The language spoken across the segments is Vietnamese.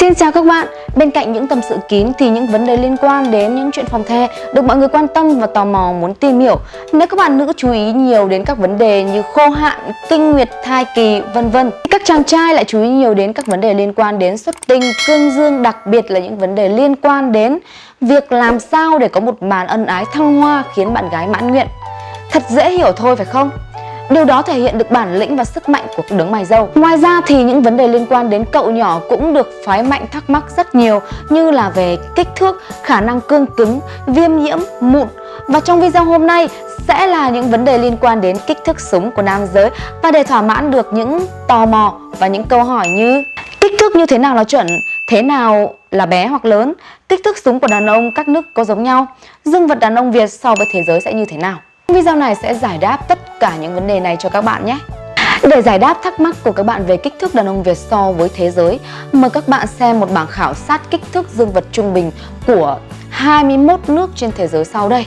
Xin chào các bạn, bên cạnh những tâm sự kín thì những vấn đề liên quan đến những chuyện phòng the được mọi người quan tâm và tò mò muốn tìm hiểu. Nếu các bạn nữ chú ý nhiều đến các vấn đề như khô hạn, kinh nguyệt, thai kỳ, vân vân. Các chàng trai lại chú ý nhiều đến các vấn đề liên quan đến xuất tinh, cương dương, đặc biệt là những vấn đề liên quan đến việc làm sao để có một màn ân ái thăng hoa khiến bạn gái mãn nguyện. Thật dễ hiểu thôi phải không? Điều đó thể hiện được bản lĩnh và sức mạnh của đấng mày dâu. Ngoài ra thì những vấn đề liên quan đến cậu nhỏ cũng được phái mạnh thắc mắc rất nhiều như là về kích thước, khả năng cương cứng, viêm nhiễm, mụn. Và trong video hôm nay sẽ là những vấn đề liên quan đến kích thước súng của nam giới và để thỏa mãn được những tò mò và những câu hỏi như kích thước như thế nào là chuẩn, thế nào là bé hoặc lớn, kích thước súng của đàn ông các nước có giống nhau, dương vật đàn ông Việt so với thế giới sẽ như thế nào. Video này sẽ giải đáp tất cả những vấn đề này cho các bạn nhé. Để giải đáp thắc mắc của các bạn về kích thước đàn ông Việt so với thế giới, mời các bạn xem một bảng khảo sát kích thước dương vật trung bình của 21 nước trên thế giới sau đây.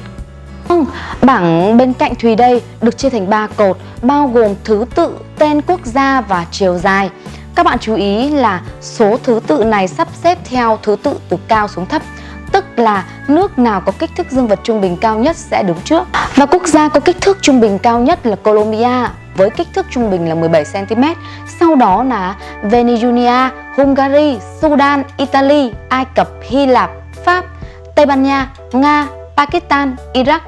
Vâng, bảng bên cạnh Thùy đây được chia thành 3 cột bao gồm thứ tự, tên quốc gia và chiều dài. Các bạn chú ý là số thứ tự này sắp xếp theo thứ tự từ cao xuống thấp tức là nước nào có kích thước dương vật trung bình cao nhất sẽ đứng trước. Và quốc gia có kích thước trung bình cao nhất là Colombia với kích thước trung bình là 17 cm. Sau đó là Venezuela, Hungary, Sudan, Italy, Ai Cập, Hy Lạp, Pháp, Tây Ban Nha, Nga, Pakistan, Iraq.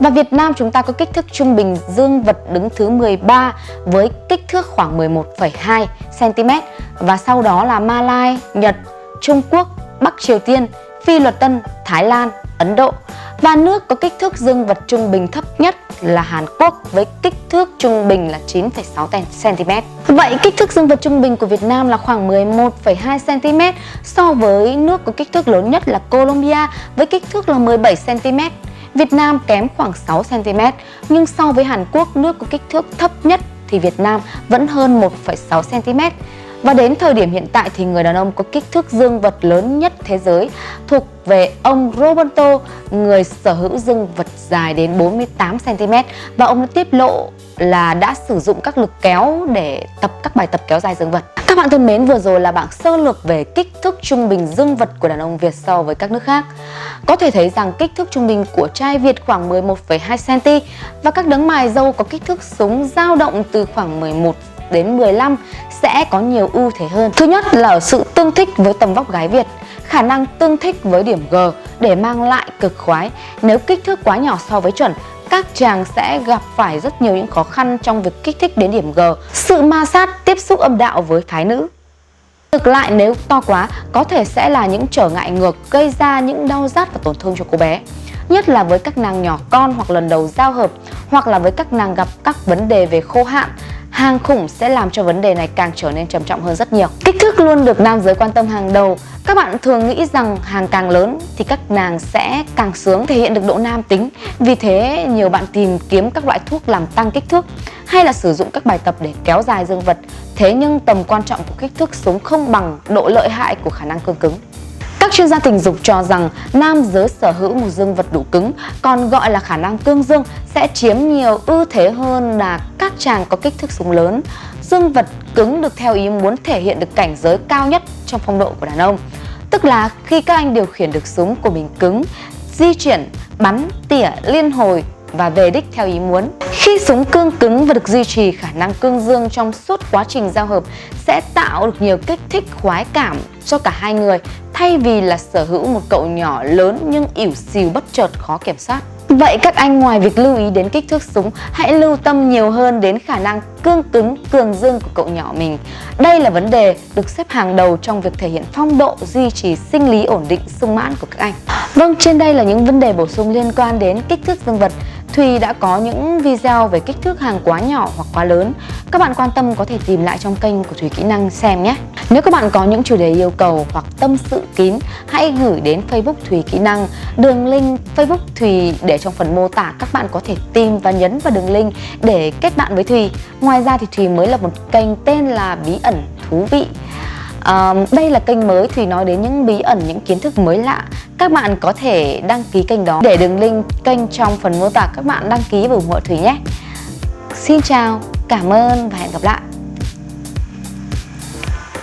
Và Việt Nam chúng ta có kích thước trung bình dương vật đứng thứ 13 với kích thước khoảng 11,2 cm và sau đó là Malai, Nhật, Trung Quốc, Bắc Triều Tiên, Phi Luật Tân, Thái Lan, Ấn Độ và nước có kích thước dương vật trung bình thấp nhất là Hàn Quốc với kích thước trung bình là 9,6 cm. Vậy kích thước dương vật trung bình của Việt Nam là khoảng 11,2 cm so với nước có kích thước lớn nhất là Colombia với kích thước là 17 cm. Việt Nam kém khoảng 6 cm nhưng so với Hàn Quốc nước có kích thước thấp nhất thì Việt Nam vẫn hơn 1,6 cm. Và đến thời điểm hiện tại thì người đàn ông có kích thước dương vật lớn nhất thế giới thuộc về ông Roberto, người sở hữu dương vật dài đến 48cm và ông đã tiết lộ là đã sử dụng các lực kéo để tập các bài tập kéo dài dương vật. Các bạn thân mến, vừa rồi là bảng sơ lược về kích thước trung bình dương vật của đàn ông Việt so với các nước khác. Có thể thấy rằng kích thước trung bình của trai Việt khoảng 11,2 cm và các đấng mài dâu có kích thước súng dao động từ khoảng 11 đến 15 sẽ có nhiều ưu thế hơn. Thứ nhất là ở sự tương thích với tầm vóc gái Việt, khả năng tương thích với điểm G để mang lại cực khoái. Nếu kích thước quá nhỏ so với chuẩn, các chàng sẽ gặp phải rất nhiều những khó khăn trong việc kích thích đến điểm G. Sự ma sát tiếp xúc âm đạo với phái nữ. Ngược lại nếu to quá có thể sẽ là những trở ngại ngược gây ra những đau rát và tổn thương cho cô bé. Nhất là với các nàng nhỏ con hoặc lần đầu giao hợp hoặc là với các nàng gặp các vấn đề về khô hạn hàng khủng sẽ làm cho vấn đề này càng trở nên trầm trọng hơn rất nhiều. Kích thước luôn được nam giới quan tâm hàng đầu. Các bạn thường nghĩ rằng hàng càng lớn thì các nàng sẽ càng sướng, thể hiện được độ nam tính. Vì thế, nhiều bạn tìm kiếm các loại thuốc làm tăng kích thước hay là sử dụng các bài tập để kéo dài dương vật. Thế nhưng tầm quan trọng của kích thước xuống không bằng độ lợi hại của khả năng cương cứng. Các chuyên gia tình dục cho rằng nam giới sở hữu một dương vật đủ cứng, còn gọi là khả năng cương dương sẽ chiếm nhiều ưu thế hơn là các chàng có kích thước súng lớn. Dương vật cứng được theo ý muốn thể hiện được cảnh giới cao nhất trong phong độ của đàn ông. Tức là khi các anh điều khiển được súng của mình cứng, di chuyển, bắn, tỉa, liên hồi và về đích theo ý muốn. Khi súng cương cứng và được duy trì khả năng cương dương trong suốt quá trình giao hợp sẽ tạo được nhiều kích thích khoái cảm cho cả hai người thay vì là sở hữu một cậu nhỏ lớn nhưng ỉu xìu bất chợt khó kiểm soát. Vậy các anh ngoài việc lưu ý đến kích thước súng, hãy lưu tâm nhiều hơn đến khả năng cương cứng, cường dương của cậu nhỏ mình. Đây là vấn đề được xếp hàng đầu trong việc thể hiện phong độ, duy trì sinh lý ổn định sung mãn của các anh. Vâng, trên đây là những vấn đề bổ sung liên quan đến kích thước dương vật. Thùy đã có những video về kích thước hàng quá nhỏ hoặc quá lớn. Các bạn quan tâm có thể tìm lại trong kênh của Thùy Kỹ Năng xem nhé. Nếu các bạn có những chủ đề yêu cầu hoặc tâm sự kín, hãy gửi đến Facebook Thùy Kỹ Năng. Đường link Facebook Thùy để trong phần mô tả các bạn có thể tìm và nhấn vào đường link để kết bạn với Thùy. Ngoài ra thì Thùy mới là một kênh tên là Bí ẩn thú vị. À, đây là kênh mới Thùy nói đến những bí ẩn, những kiến thức mới lạ Các bạn có thể đăng ký kênh đó Để đường link kênh trong phần mô tả các bạn đăng ký và ủng hộ Thùy nhé Xin chào, cảm ơn và hẹn gặp lại